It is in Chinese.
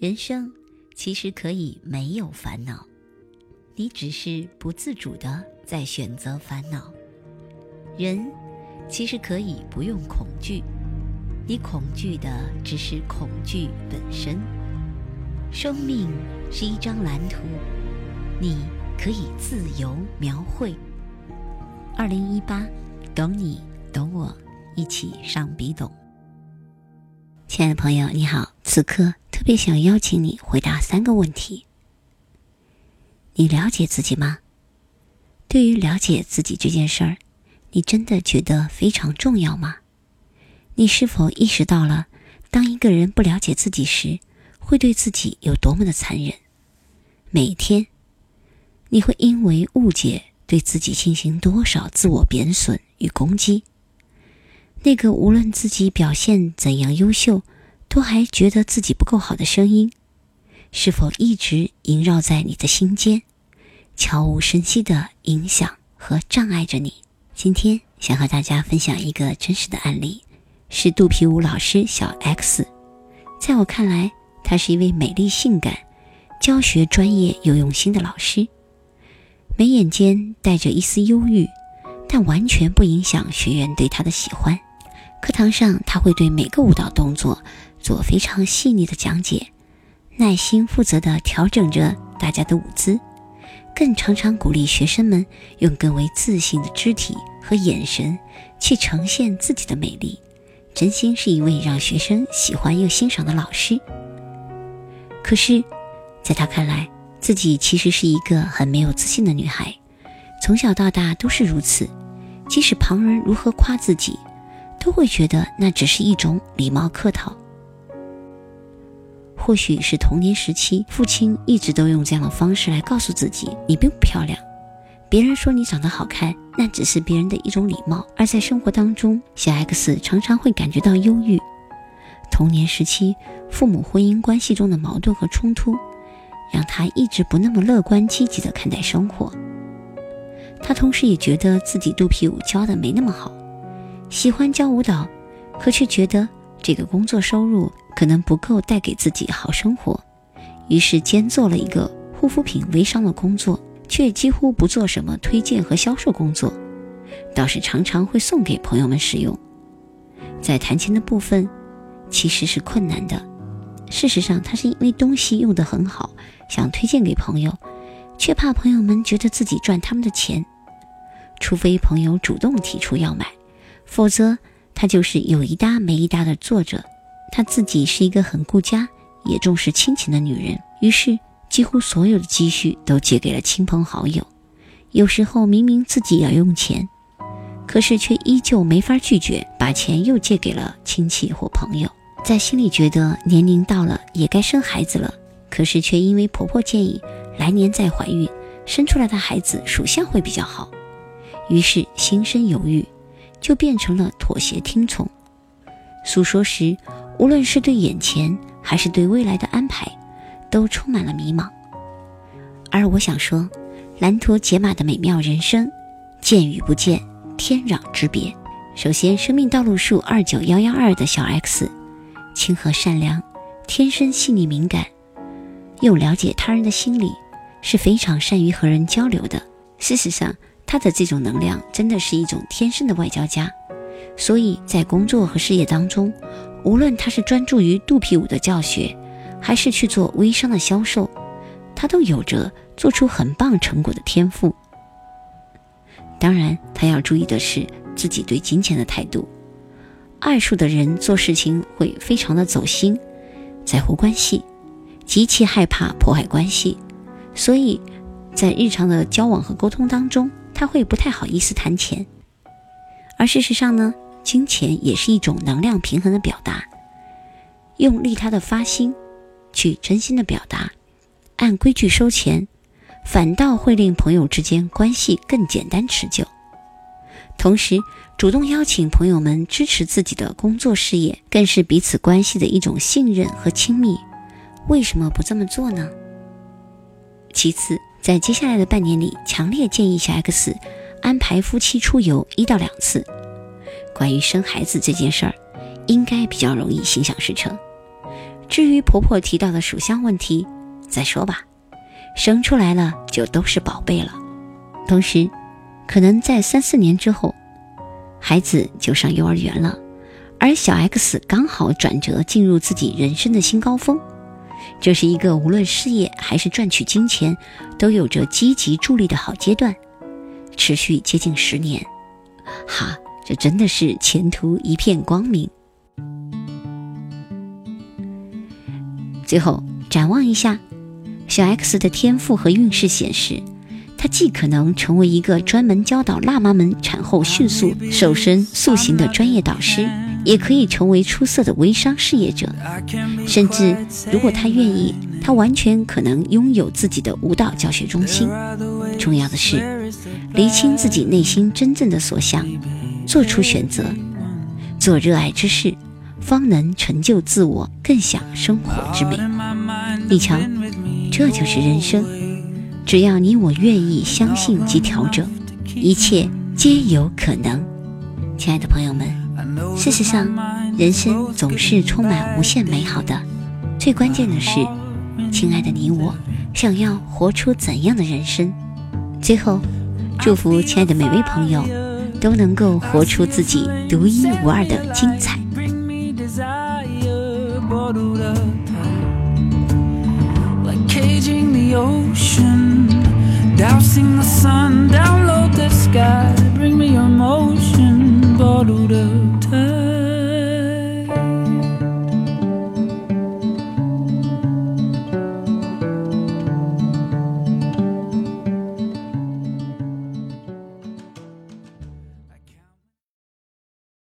人生其实可以没有烦恼，你只是不自主的在选择烦恼。人其实可以不用恐惧，你恐惧的只是恐惧本身。生命是一张蓝图，你可以自由描绘。二零一八，懂你，懂我，一起上笔懂。亲爱的朋友，你好，此刻特别想邀请你回答三个问题：你了解自己吗？对于了解自己这件事儿，你真的觉得非常重要吗？你是否意识到了，当一个人不了解自己时，会对自己有多么的残忍？每天，你会因为误解对自己进行多少自我贬损与攻击？那个无论自己表现怎样优秀，都还觉得自己不够好的声音，是否一直萦绕在你的心间，悄无声息地影响和障碍着你？今天想和大家分享一个真实的案例，是肚皮舞老师小 X。在我看来，她是一位美丽、性感、教学专业又用心的老师，眉眼间带着一丝忧郁，但完全不影响学员对她的喜欢。课堂上，他会对每个舞蹈动作做非常细腻的讲解，耐心负责地调整着大家的舞姿，更常常鼓励学生们用更为自信的肢体和眼神去呈现自己的美丽。真心是一位让学生喜欢又欣赏的老师。可是，在他看来，自己其实是一个很没有自信的女孩，从小到大都是如此，即使旁人如何夸自己。都会觉得那只是一种礼貌客套。或许是童年时期，父亲一直都用这样的方式来告诉自己：你并不漂亮。别人说你长得好看，那只是别人的一种礼貌。而在生活当中，小 X 常常会感觉到忧郁。童年时期，父母婚姻关系中的矛盾和冲突，让他一直不那么乐观积极的看待生活。他同时也觉得自己肚皮舞教的没那么好。喜欢教舞蹈，可却觉得这个工作收入可能不够带给自己好生活，于是兼做了一个护肤品微商的工作，却几乎不做什么推荐和销售工作，倒是常常会送给朋友们使用。在谈钱的部分，其实是困难的。事实上，他是因为东西用得很好，想推荐给朋友，却怕朋友们觉得自己赚他们的钱，除非朋友主动提出要买。否则，他就是有一搭没一搭的做着。她自己是一个很顾家，也重视亲情的女人，于是几乎所有的积蓄都借给了亲朋好友。有时候明明自己要用钱，可是却依旧没法拒绝，把钱又借给了亲戚或朋友。在心里觉得年龄到了，也该生孩子了，可是却因为婆婆建议来年再怀孕，生出来的孩子属相会比较好，于是心生犹豫。就变成了妥协听从。诉说时，无论是对眼前还是对未来的安排，都充满了迷茫。而我想说，蓝图解码的美妙人生，见与不见，天壤之别。首先，生命道路数二九幺幺二的小 X，亲和善良，天生细腻敏感，又了解他人的心理，是非常善于和人交流的。事实上，他的这种能量真的是一种天生的外交家，所以在工作和事业当中，无论他是专注于肚皮舞的教学，还是去做微商的销售，他都有着做出很棒成果的天赋。当然，他要注意的是自己对金钱的态度。二数的人做事情会非常的走心，在乎关系，极其害怕破坏关系，所以在日常的交往和沟通当中。他会不太好意思谈钱，而事实上呢，金钱也是一种能量平衡的表达。用利他的发心，去真心的表达，按规矩收钱，反倒会令朋友之间关系更简单持久。同时，主动邀请朋友们支持自己的工作事业，更是彼此关系的一种信任和亲密。为什么不这么做呢？其次。在接下来的半年里，强烈建议小 X 安排夫妻出游一到两次。关于生孩子这件事儿，应该比较容易心想事成。至于婆婆提到的属相问题，再说吧，生出来了就都是宝贝了。同时，可能在三四年之后，孩子就上幼儿园了，而小 X 刚好转折进入自己人生的新高峰。这是一个无论事业还是赚取金钱都有着积极助力的好阶段，持续接近十年，哈，这真的是前途一片光明。最后展望一下，小 X 的天赋和运势显示，他既可能成为一个专门教导辣妈们产后迅速瘦身塑形的专业导师。也可以成为出色的微商事业者，甚至如果他愿意，他完全可能拥有自己的舞蹈教学中心。重要的是，厘清自己内心真正的所向，做出选择，做热爱之事，方能成就自我，更享生活之美。你瞧，这就是人生。只要你我愿意相信及调整，一切皆有可能。亲爱的朋友们。事实上，人生总是充满无限美好的。最关键的是，亲爱的你我，想要活出怎样的人生？最后，祝福亲爱的每位朋友都能够活出自己独一无二的精彩。bottled up